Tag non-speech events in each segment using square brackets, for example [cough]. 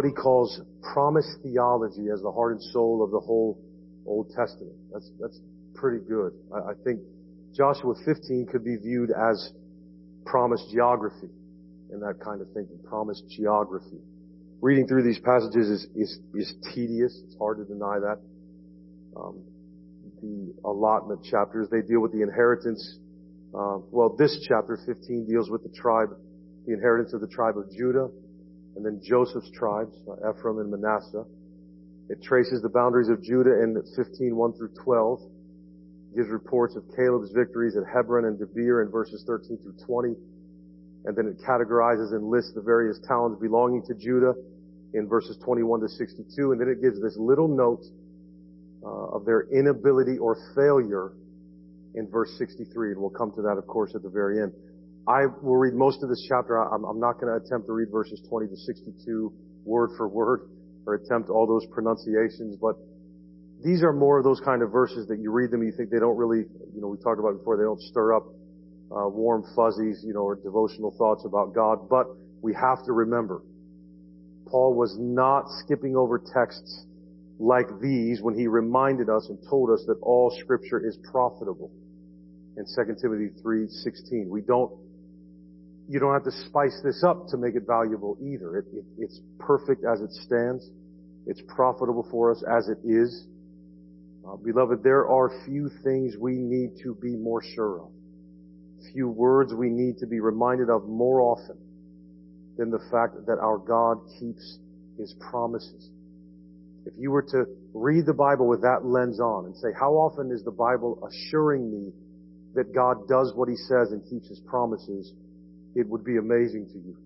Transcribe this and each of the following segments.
what he calls promise theology as the heart and soul of the whole Old Testament. That's, that's pretty good. I, I think Joshua 15 could be viewed as promise geography in that kind of thinking, promise geography. Reading through these passages is, is, is tedious. It's hard to deny that. Um, the allotment chapters, they deal with the inheritance. Uh, well, this chapter 15 deals with the tribe, the inheritance of the tribe of Judah, and then Joseph's tribes, uh, Ephraim and Manasseh. It traces the boundaries of Judah in 15, 1 through 12 It gives reports of Caleb's victories at Hebron and Debir in verses 13 through 20. And then it categorizes and lists the various towns belonging to Judah in verses 21 to 62. And then it gives this little note uh, of their inability or failure in verse 63. And we'll come to that, of course, at the very end. I will read most of this chapter. I'm, I'm not going to attempt to read verses 20 to 62 word for word or attempt all those pronunciations, but these are more of those kind of verses that you read them, you think they don't really, you know, we talked about before, they don't stir up uh, warm fuzzies, you know, or devotional thoughts about God. But we have to remember, Paul was not skipping over texts like these when he reminded us and told us that all Scripture is profitable. In 2 Timothy 3:16, we don't. You don't have to spice this up to make it valuable either. It, it, it's perfect as it stands. It's profitable for us as it is. Uh, beloved, there are few things we need to be more sure of. Few words we need to be reminded of more often than the fact that our God keeps His promises. If you were to read the Bible with that lens on and say, how often is the Bible assuring me that God does what He says and keeps His promises, it would be amazing to you.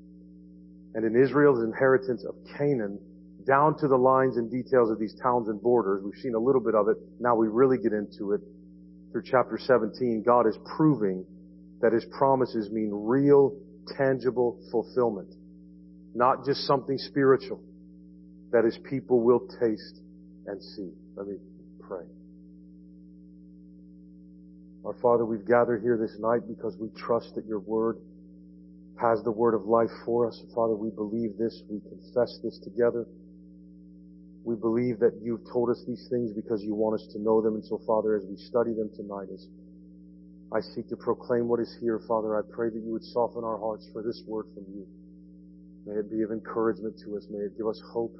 And in Israel's inheritance of Canaan, down to the lines and details of these towns and borders. We've seen a little bit of it. Now we really get into it through chapter 17. God is proving that his promises mean real, tangible fulfillment. Not just something spiritual that his people will taste and see. Let me pray. Our Father, we've gathered here this night because we trust that your word has the word of life for us. Father, we believe this. We confess this together. We believe that you've told us these things because you want us to know them. And so, Father, as we study them tonight, as I seek to proclaim what is here, Father, I pray that you would soften our hearts for this word from you. May it be of encouragement to us. May it give us hope.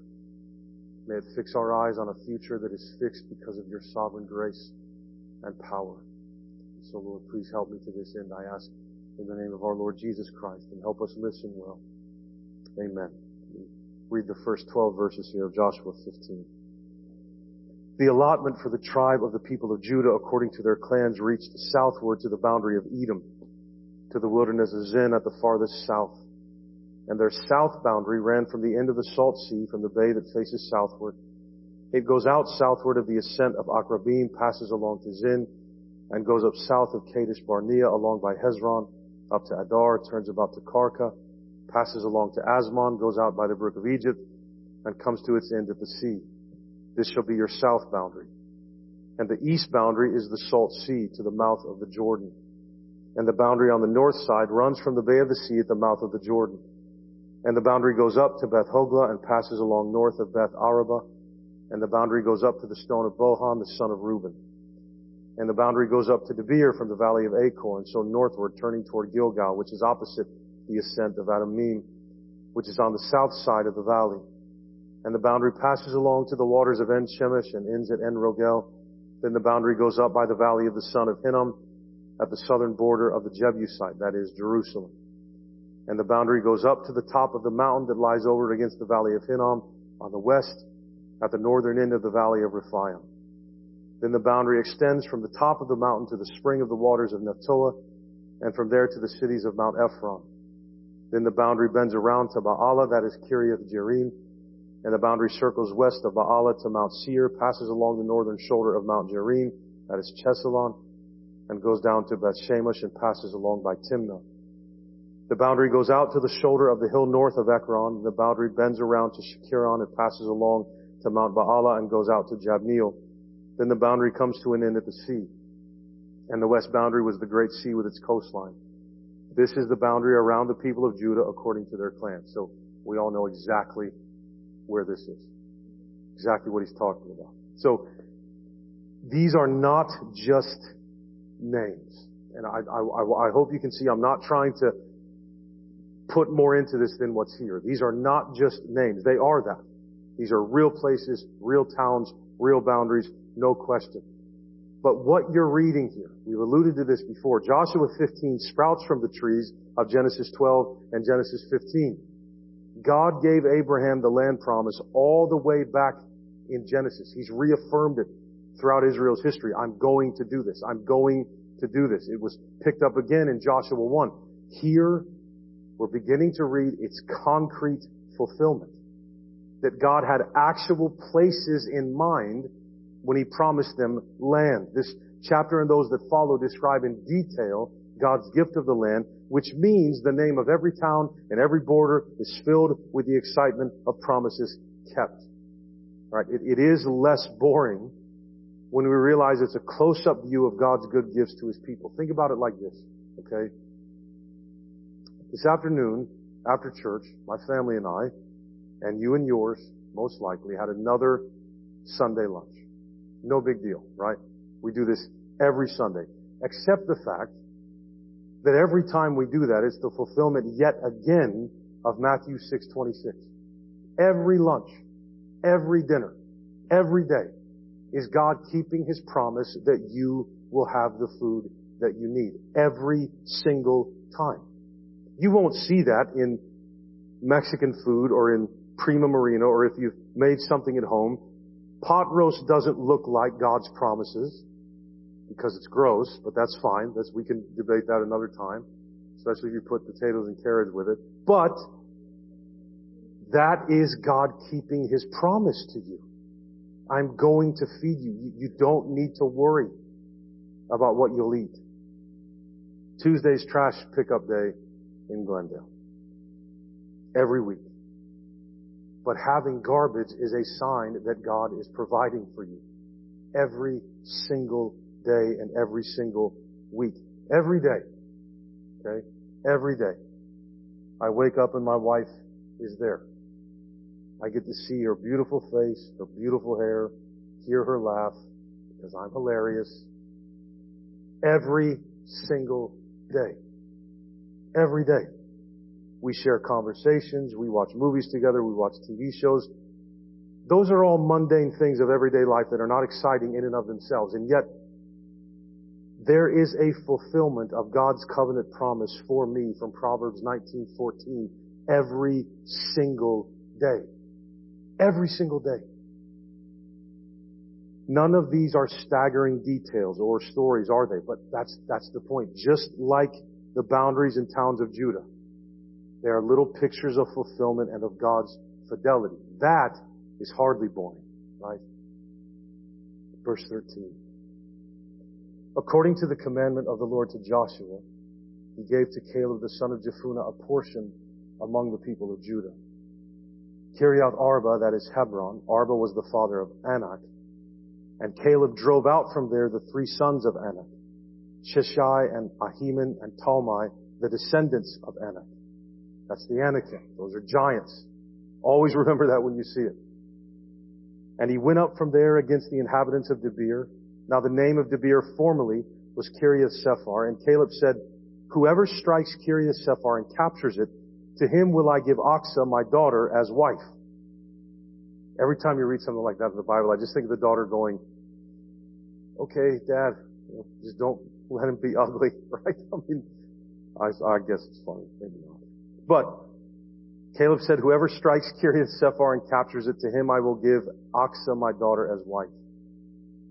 May it fix our eyes on a future that is fixed because of your sovereign grace and power. So, Lord, please help me to this end, I ask in the name of our Lord Jesus Christ, and help us listen well. Amen read the first 12 verses here of Joshua 15. The allotment for the tribe of the people of Judah according to their clans reached southward to the boundary of Edom, to the wilderness of Zin at the farthest south. And their south boundary ran from the end of the Salt Sea, from the bay that faces southward. It goes out southward of the ascent of Akrabim, passes along to Zin, and goes up south of Kadesh Barnea along by Hezron, up to Adar, turns about to Karka, passes along to Azmon, goes out by the brook of Egypt, and comes to its end at the sea. This shall be your south boundary. And the east boundary is the Salt Sea to the mouth of the Jordan. And the boundary on the north side runs from the Bay of the Sea at the mouth of the Jordan. And the boundary goes up to Beth Hoglah and passes along north of Beth Arabah. And the boundary goes up to the stone of Bohan, the son of Reuben. And the boundary goes up to Debir from the valley of Achor, and so northward, turning toward Gilgal, which is opposite the ascent of Adummim, which is on the south side of the valley. And the boundary passes along to the waters of En Shemesh and ends at En Rogel. Then the boundary goes up by the valley of the son of Hinnom at the southern border of the Jebusite, that is Jerusalem. And the boundary goes up to the top of the mountain that lies over against the valley of Hinnom on the west at the northern end of the valley of Rephaim. Then the boundary extends from the top of the mountain to the spring of the waters of Nephtoah and from there to the cities of Mount Ephron. Then the boundary bends around to Baalah, that is Kiriath Jearim, and the boundary circles west of Baalah to Mount Seir, passes along the northern shoulder of Mount Jearim, that is Chesalon, and goes down to Beth Shemesh and passes along by Timnah. The boundary goes out to the shoulder of the hill north of Ekron. The boundary bends around to Shikkeron and passes along to Mount Baalah and goes out to Jabneel. Then the boundary comes to an end at the sea. And the west boundary was the great sea with its coastline. This is the boundary around the people of Judah according to their clans. So we all know exactly where this is. Exactly what he's talking about. So, these are not just names. And I, I, I hope you can see I'm not trying to put more into this than what's here. These are not just names. They are that. These are real places, real towns, real boundaries, no question. But what you're reading here, we've alluded to this before. Joshua 15 sprouts from the trees of Genesis 12 and Genesis 15. God gave Abraham the land promise all the way back in Genesis. He's reaffirmed it throughout Israel's history. I'm going to do this. I'm going to do this. It was picked up again in Joshua 1. Here, we're beginning to read its concrete fulfillment. That God had actual places in mind when He promised them land. This chapter and those that follow describe in detail God's gift of the land, which means the name of every town and every border is filled with the excitement of promises kept. Right? It, it is less boring when we realize it's a close-up view of God's good gifts to His people. Think about it like this, okay? This afternoon, after church, my family and I, and you and yours, most likely, had another Sunday lunch. No big deal, right? We do this every Sunday. Except the fact that every time we do that, it's the fulfillment yet again of Matthew 6:26. Every lunch, every dinner, every day is God keeping His promise that you will have the food that you need every single time. You won't see that in Mexican food or in Prima Marina or if you've made something at home Pot roast doesn't look like God's promises because it's gross, but that's fine. That's, we can debate that another time, especially if you put potatoes and carrots with it. But that is God keeping His promise to you. I'm going to feed you. You, you don't need to worry about what you'll eat. Tuesday's trash pickup day in Glendale. Every week. But having garbage is a sign that God is providing for you every single day and every single week. Every day. Okay? Every day. I wake up and my wife is there. I get to see her beautiful face, her beautiful hair, hear her laugh, because I'm hilarious. Every single day. Every day. We share conversations. We watch movies together. We watch TV shows. Those are all mundane things of everyday life that are not exciting in and of themselves. And yet, there is a fulfillment of God's covenant promise for me from Proverbs 19:14 every single day. Every single day. None of these are staggering details or stories, are they? But that's, that's the point. Just like the boundaries and towns of Judah. They are little pictures of fulfillment and of God's fidelity. That is hardly boring, right? Verse 13. According to the commandment of the Lord to Joshua, he gave to Caleb the son of Jephunneh a portion among the people of Judah. Kiriath Arba, that is Hebron. Arba was the father of Anak. And Caleb drove out from there the three sons of Anak, Sheshai and Ahiman and Talmai, the descendants of Anak. That's the Anakim. Those are giants. Always remember that when you see it. And he went up from there against the inhabitants of Debir. Now the name of Debir formerly was Kiriath Sephar, and Caleb said, Whoever strikes Kiriath Sephar and captures it, to him will I give Achsah, my daughter, as wife. Every time you read something like that in the Bible, I just think of the daughter going, okay, dad, just don't let him be [laughs] ugly, right? I mean, I, I guess it's funny. Maybe not. But Caleb said, whoever strikes Kiriath Sephar and captures it, to him I will give Achsah, my daughter, as wife.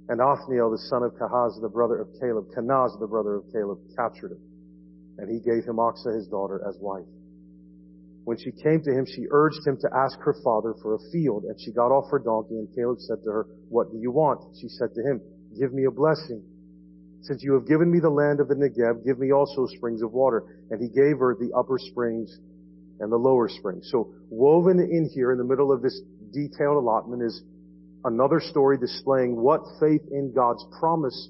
And Othniel, the son of Kenaz, the brother of Caleb, Kenaz, the brother of Caleb, captured it. And he gave him Achsah, his daughter, as wife. When she came to him, she urged him to ask her father for a field, and she got off her donkey, and Caleb said to her, What do you want? She said to him, Give me a blessing. Since you have given me the land of the Negeb, give me also springs of water. And he gave her the upper springs and the lower springs. So woven in here in the middle of this detailed allotment is another story displaying what faith in God's promise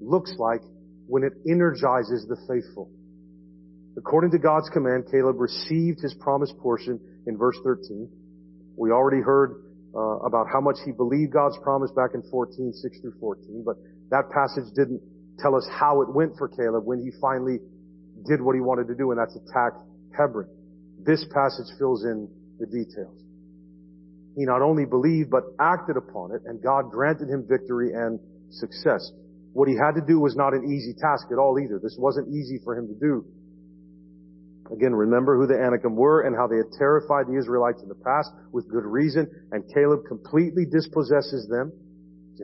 looks like when it energizes the faithful. According to God's command, Caleb received his promised portion in verse 13. We already heard uh, about how much he believed God's promise back in 14, 6 through 14, but that passage didn't tell us how it went for Caleb when he finally did what he wanted to do, and that's attack Hebron. This passage fills in the details. He not only believed, but acted upon it, and God granted him victory and success. What he had to do was not an easy task at all either. This wasn't easy for him to do. Again, remember who the Anakim were and how they had terrified the Israelites in the past with good reason, and Caleb completely dispossesses them.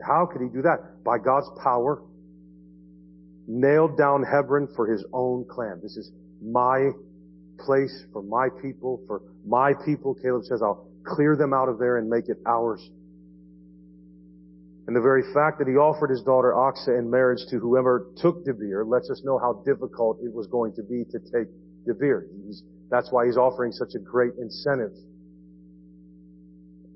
How could he do that? By God's power. Nailed down Hebron for his own clan. This is my place for my people, for my people. Caleb says, I'll clear them out of there and make it ours. And the very fact that he offered his daughter Achsah in marriage to whoever took Debir lets us know how difficult it was going to be to take Debir. He's, that's why he's offering such a great incentive.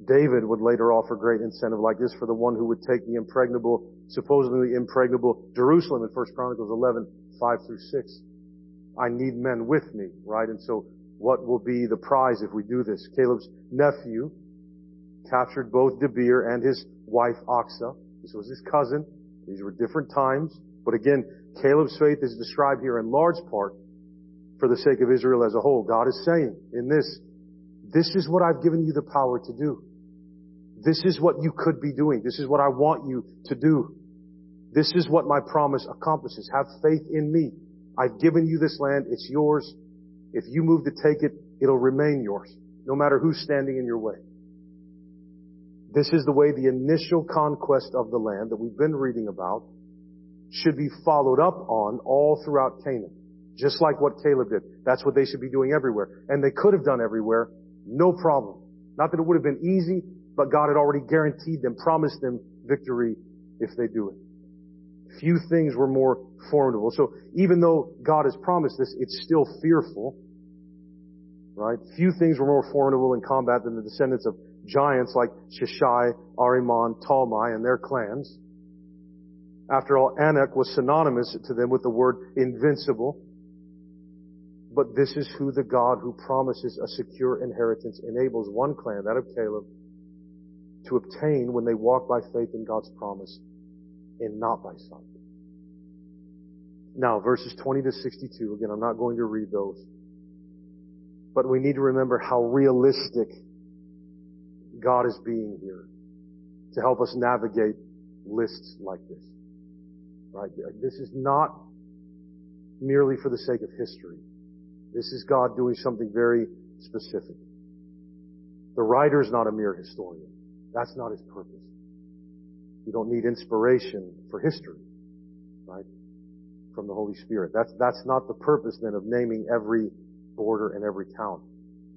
David would later offer great incentive like this for the one who would take the impregnable, supposedly impregnable Jerusalem in 1 Chronicles 11, 5 through 6. I need men with me, right? And so what will be the prize if we do this? Caleb's nephew captured both Debir and his wife Achsah. This was his cousin. These were different times. But again, Caleb's faith is described here in large part for the sake of Israel as a whole. God is saying in this, this is what I've given you the power to do. This is what you could be doing. This is what I want you to do. This is what my promise accomplishes. Have faith in me. I've given you this land. It's yours. If you move to take it, it'll remain yours, no matter who's standing in your way. This is the way the initial conquest of the land that we've been reading about should be followed up on all throughout Canaan. Just like what Caleb did. That's what they should be doing everywhere. And they could have done everywhere. No problem. Not that it would have been easy, but God had already guaranteed them, promised them victory if they do it. Few things were more formidable. So even though God has promised this, it's still fearful. Right? Few things were more formidable in combat than the descendants of giants like Sheshai, Ahiman, Talmai, and their clans. After all, Anak was synonymous to them with the word invincible. But this is who the God who promises a secure inheritance enables one clan, that of Caleb, to obtain when they walk by faith in God's promise and not by sight. Now, verses 20 to 62, again, I'm not going to read those. But we need to remember how realistic God is being here to help us navigate lists like this. Right? This is not merely for the sake of history. This is God doing something very specific. The writer is not a mere historian. That's not his purpose. You don't need inspiration for history, right? From the Holy Spirit. That's, that's not the purpose then of naming every border and every town.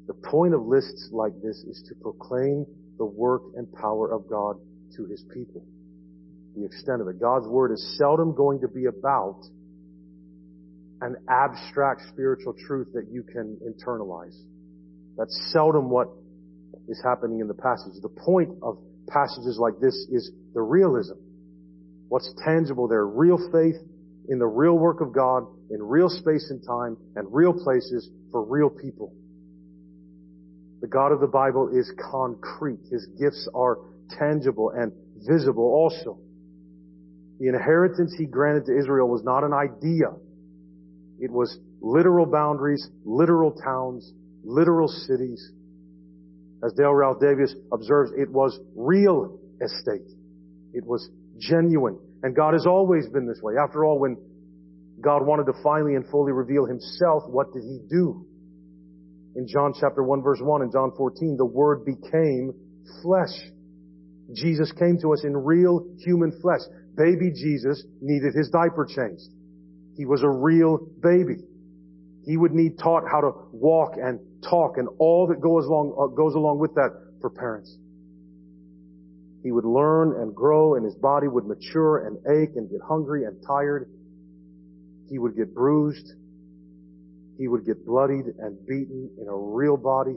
The point of lists like this is to proclaim the work and power of God to his people. The extent of it. God's word is seldom going to be about an abstract spiritual truth that you can internalize. That's seldom what is happening in the passage. The point of passages like this is the realism. What's tangible there? Real faith in the real work of God in real space and time and real places for real people. The God of the Bible is concrete. His gifts are tangible and visible also. The inheritance he granted to Israel was not an idea. It was literal boundaries, literal towns, literal cities. As Dale Ralph Davis observes, it was real estate. It was genuine. And God has always been this way. After all, when God wanted to finally and fully reveal himself, what did he do? In John chapter 1 verse 1 and John 14, the Word became flesh. Jesus came to us in real human flesh. Baby Jesus needed his diaper changed. He was a real baby. He would need taught how to walk and talk and all that goes along, uh, goes along with that for parents. He would learn and grow and his body would mature and ache and get hungry and tired. He would get bruised. He would get bloodied and beaten in a real body.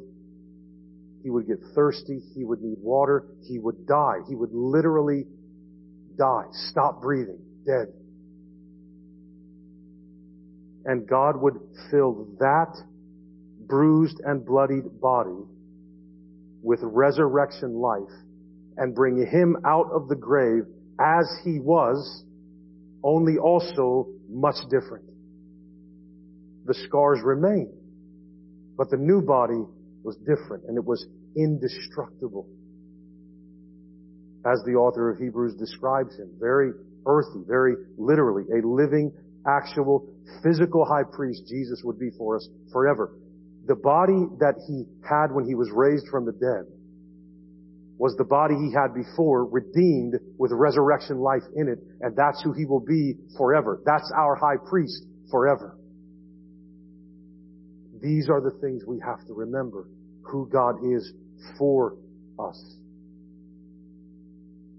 He would get thirsty. He would need water. He would die. He would literally die. Stop breathing. Dead. And God would fill that bruised and bloodied body with resurrection life and bring him out of the grave as he was, only also much different. The scars remained, but the new body was different and it was indestructible. As the author of Hebrews describes him, very earthy, very literally, a living, actual, physical high priest Jesus would be for us forever. The body that he had when he was raised from the dead was the body he had before, redeemed with resurrection life in it, and that's who he will be forever. That's our high priest forever. These are the things we have to remember, who God is for us.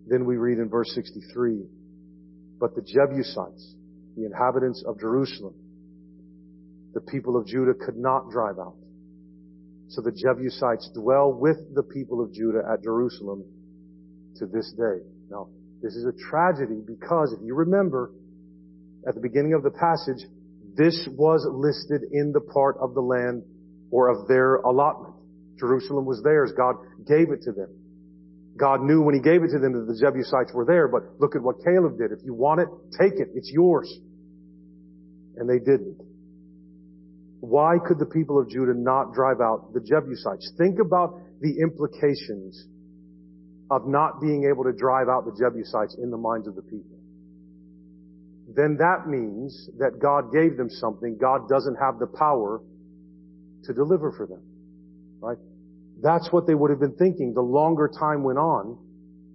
Then we read in verse 63, but the Jebusites, the inhabitants of Jerusalem, the people of Judah could not drive out. So the Jebusites dwell with the people of Judah at Jerusalem to this day. Now, this is a tragedy because if you remember at the beginning of the passage, this was listed in the part of the land or of their allotment. Jerusalem was theirs. God gave it to them. God knew when He gave it to them that the Jebusites were there, but look at what Caleb did. If you want it, take it. It's yours. And they didn't. Why could the people of Judah not drive out the Jebusites? Think about the implications of not being able to drive out the Jebusites in the minds of the people. Then that means that God gave them something God doesn't have the power to deliver for them. Right? That's what they would have been thinking the longer time went on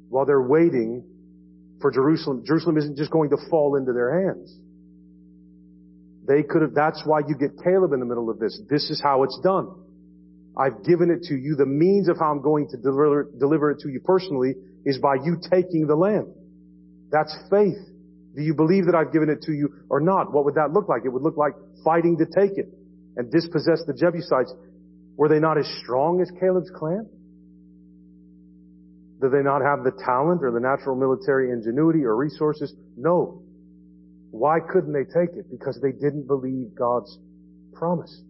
while they're waiting for Jerusalem. Jerusalem isn't just going to fall into their hands. They could have, that's why you get Caleb in the middle of this. This is how it's done. I've given it to you. The means of how I'm going to deliver, deliver it to you personally is by you taking the land. That's faith. Do you believe that I've given it to you or not? What would that look like? It would look like fighting to take it and dispossess the Jebusites. Were they not as strong as Caleb's clan? Did they not have the talent or the natural military ingenuity or resources? No. Why couldn't they take it? Because they didn't believe God's promise.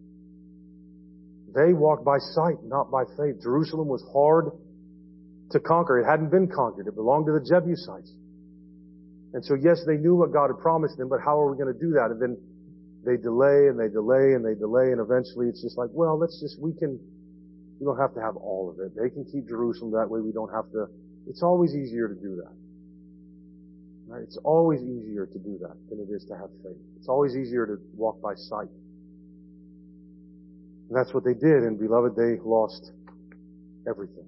They walked by sight, not by faith. Jerusalem was hard to conquer. It hadn't been conquered. It belonged to the Jebusites. And so yes, they knew what God had promised them, but how are we going to do that? And then they delay and they delay and they delay and eventually it's just like, well, let's just, we can, we don't have to have all of it. They can keep Jerusalem that way. We don't have to, it's always easier to do that. Right? It's always easier to do that than it is to have faith. It's always easier to walk by sight. And that's what they did, and beloved, they lost everything.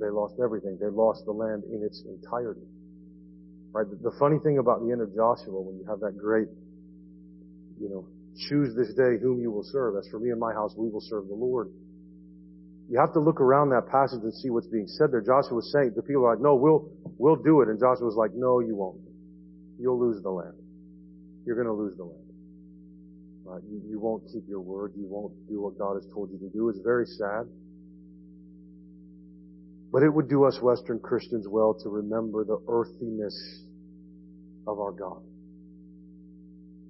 They lost everything. They lost the land in its entirety. Right? The, the funny thing about the end of Joshua, when you have that great, you know, choose this day whom you will serve. As for me and my house, we will serve the Lord. You have to look around that passage and see what's being said there. Joshua was saying, the people are like, no, we'll, we'll do it. And Joshua was like, no, you won't. You'll lose the land. You're going to lose the land. You, you won't keep your word. You won't do what God has told you to do. It's very sad. But it would do us Western Christians well to remember the earthiness of our God.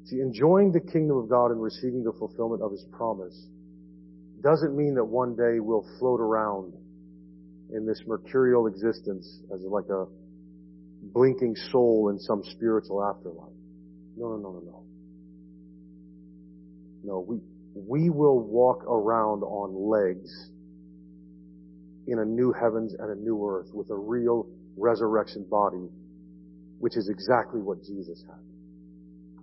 See, enjoying the kingdom of God and receiving the fulfillment of His promise doesn't mean that one day we'll float around in this mercurial existence as like a blinking soul in some spiritual afterlife. No, no, no, no, no. No, we, we will walk around on legs in a new heavens and a new earth with a real resurrection body, which is exactly what Jesus had.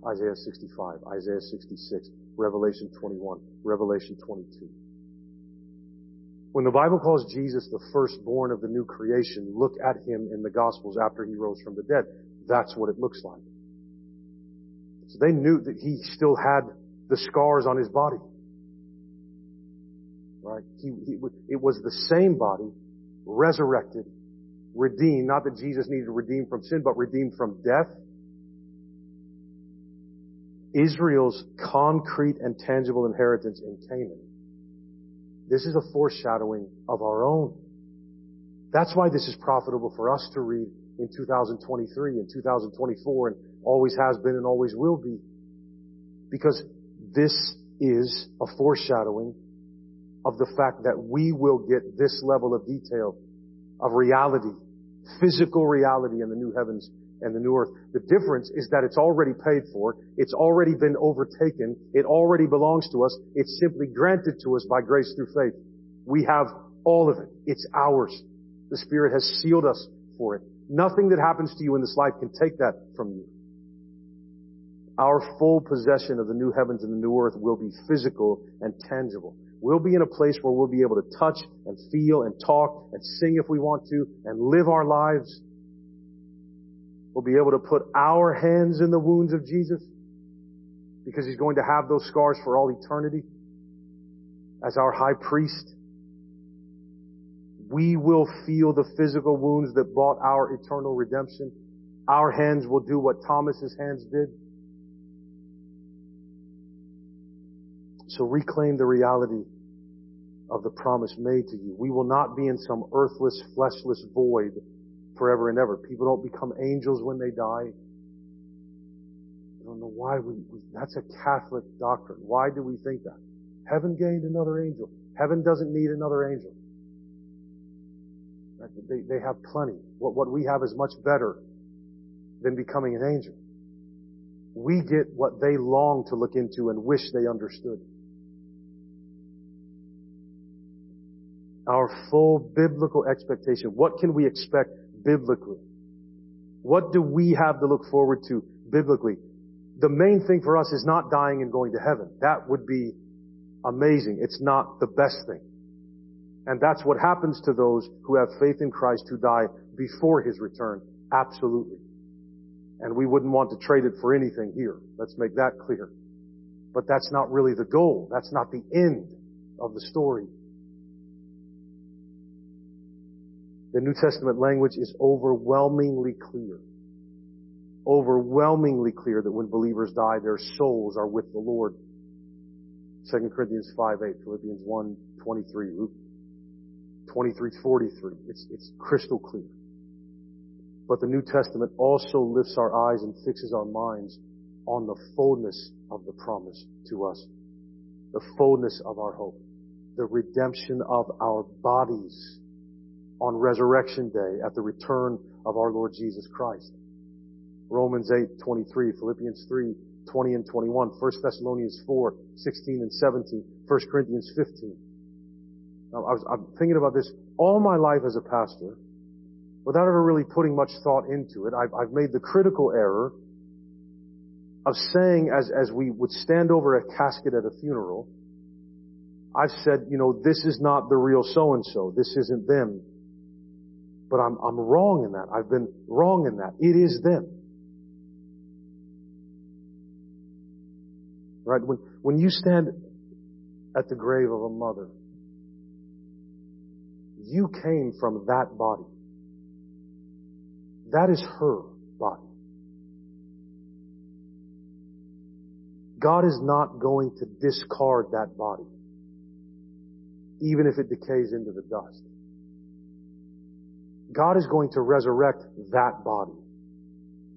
Isaiah 65, Isaiah 66, Revelation 21, Revelation 22. When the Bible calls Jesus the firstborn of the new creation, look at him in the Gospels after he rose from the dead. That's what it looks like. So they knew that he still had the scars on his body. Right? He, he, it was the same body, resurrected, redeemed, not that Jesus needed to redeem from sin, but redeemed from death. Israel's concrete and tangible inheritance in Canaan this is a foreshadowing of our own. That's why this is profitable for us to read in 2023 and 2024 and always has been and always will be. Because this is a foreshadowing of the fact that we will get this level of detail of reality, physical reality in the new heavens and the new earth. The difference is that it's already paid for. It's already been overtaken. It already belongs to us. It's simply granted to us by grace through faith. We have all of it. It's ours. The Spirit has sealed us for it. Nothing that happens to you in this life can take that from you. Our full possession of the new heavens and the new earth will be physical and tangible. We'll be in a place where we'll be able to touch and feel and talk and sing if we want to and live our lives. We'll be able to put our hands in the wounds of Jesus because he's going to have those scars for all eternity as our high priest. We will feel the physical wounds that bought our eternal redemption. Our hands will do what Thomas's hands did. So reclaim the reality of the promise made to you. We will not be in some earthless, fleshless void forever and ever. People don't become angels when they die. I don't know why we, we, that's a Catholic doctrine. Why do we think that? Heaven gained another angel. Heaven doesn't need another angel. They, they have plenty. What, what we have is much better than becoming an angel. We get what they long to look into and wish they understood. Our full biblical expectation. What can we expect biblically? What do we have to look forward to biblically? The main thing for us is not dying and going to heaven. That would be amazing. It's not the best thing. And that's what happens to those who have faith in Christ who die before His return. Absolutely. And we wouldn't want to trade it for anything here. Let's make that clear. But that's not really the goal. That's not the end of the story. The New Testament language is overwhelmingly clear. Overwhelmingly clear that when believers die, their souls are with the Lord. 2 Corinthians 5 8, Philippians 1 23, Luke 23:43. It's, it's crystal clear. But the New Testament also lifts our eyes and fixes our minds on the fullness of the promise to us. The fullness of our hope. The redemption of our bodies on resurrection day at the return of our Lord Jesus Christ. Romans 8:23, Philippians 3, 20 and 21, 1 Thessalonians 4, 16 and 17, 1 Corinthians 15. Now, I was, I'm thinking about this all my life as a pastor, without ever really putting much thought into it. I've, I've made the critical error of saying, as, as we would stand over a casket at a funeral, I've said, you know, this is not the real so and so. This isn't them. But I'm, I'm wrong in that. I've been wrong in that. It is them. Right? When, when you stand at the grave of a mother, you came from that body. That is her body. God is not going to discard that body, even if it decays into the dust. God is going to resurrect that body.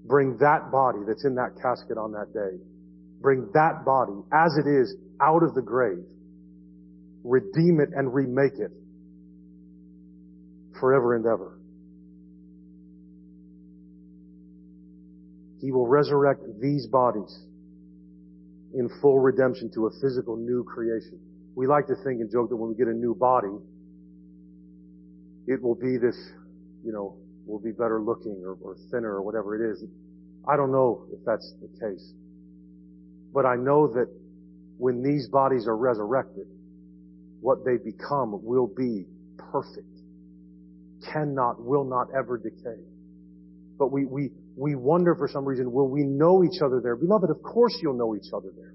Bring that body that's in that casket on that day. Bring that body as it is out of the grave. Redeem it and remake it forever and ever. He will resurrect these bodies in full redemption to a physical new creation. We like to think and joke that when we get a new body, it will be this, you know, will be better looking or, or thinner or whatever it is. I don't know if that's the case. But I know that when these bodies are resurrected, what they become will be perfect cannot, will not ever decay. But we, we, we wonder for some reason, will we know each other there? Beloved, of course you'll know each other there.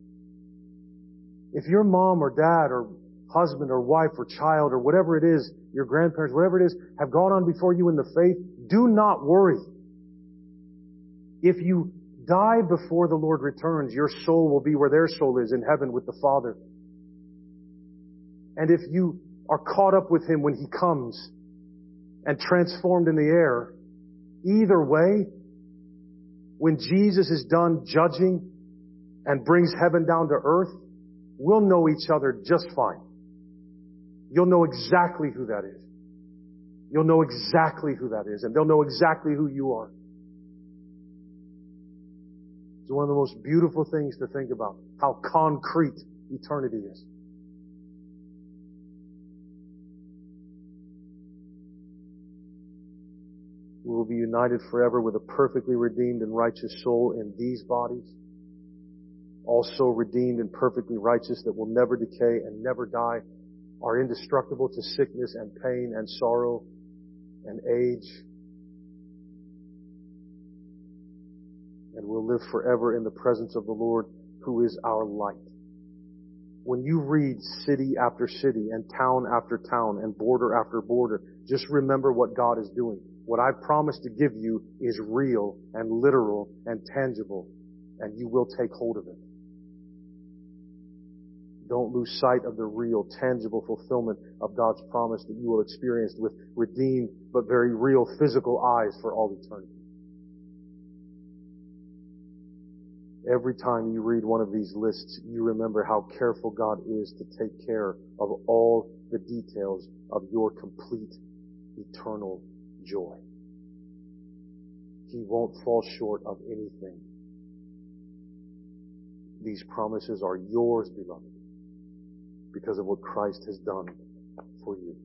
If your mom or dad or husband or wife or child or whatever it is, your grandparents, whatever it is, have gone on before you in the faith, do not worry. If you die before the Lord returns, your soul will be where their soul is in heaven with the Father. And if you are caught up with Him when He comes, and transformed in the air. Either way, when Jesus is done judging and brings heaven down to earth, we'll know each other just fine. You'll know exactly who that is. You'll know exactly who that is, and they'll know exactly who you are. It's one of the most beautiful things to think about, how concrete eternity is. We will be united forever with a perfectly redeemed and righteous soul in these bodies, also redeemed and perfectly righteous that will never decay and never die, are indestructible to sickness and pain and sorrow and age, and will live forever in the presence of the Lord who is our light. When you read city after city and town after town and border after border, just remember what God is doing. What I've promised to give you is real and literal and tangible, and you will take hold of it. Don't lose sight of the real, tangible fulfillment of God's promise that you will experience with redeemed but very real physical eyes for all eternity. Every time you read one of these lists, you remember how careful God is to take care of all the details of your complete eternal joy. He won't fall short of anything. These promises are yours, beloved, because of what Christ has done for you.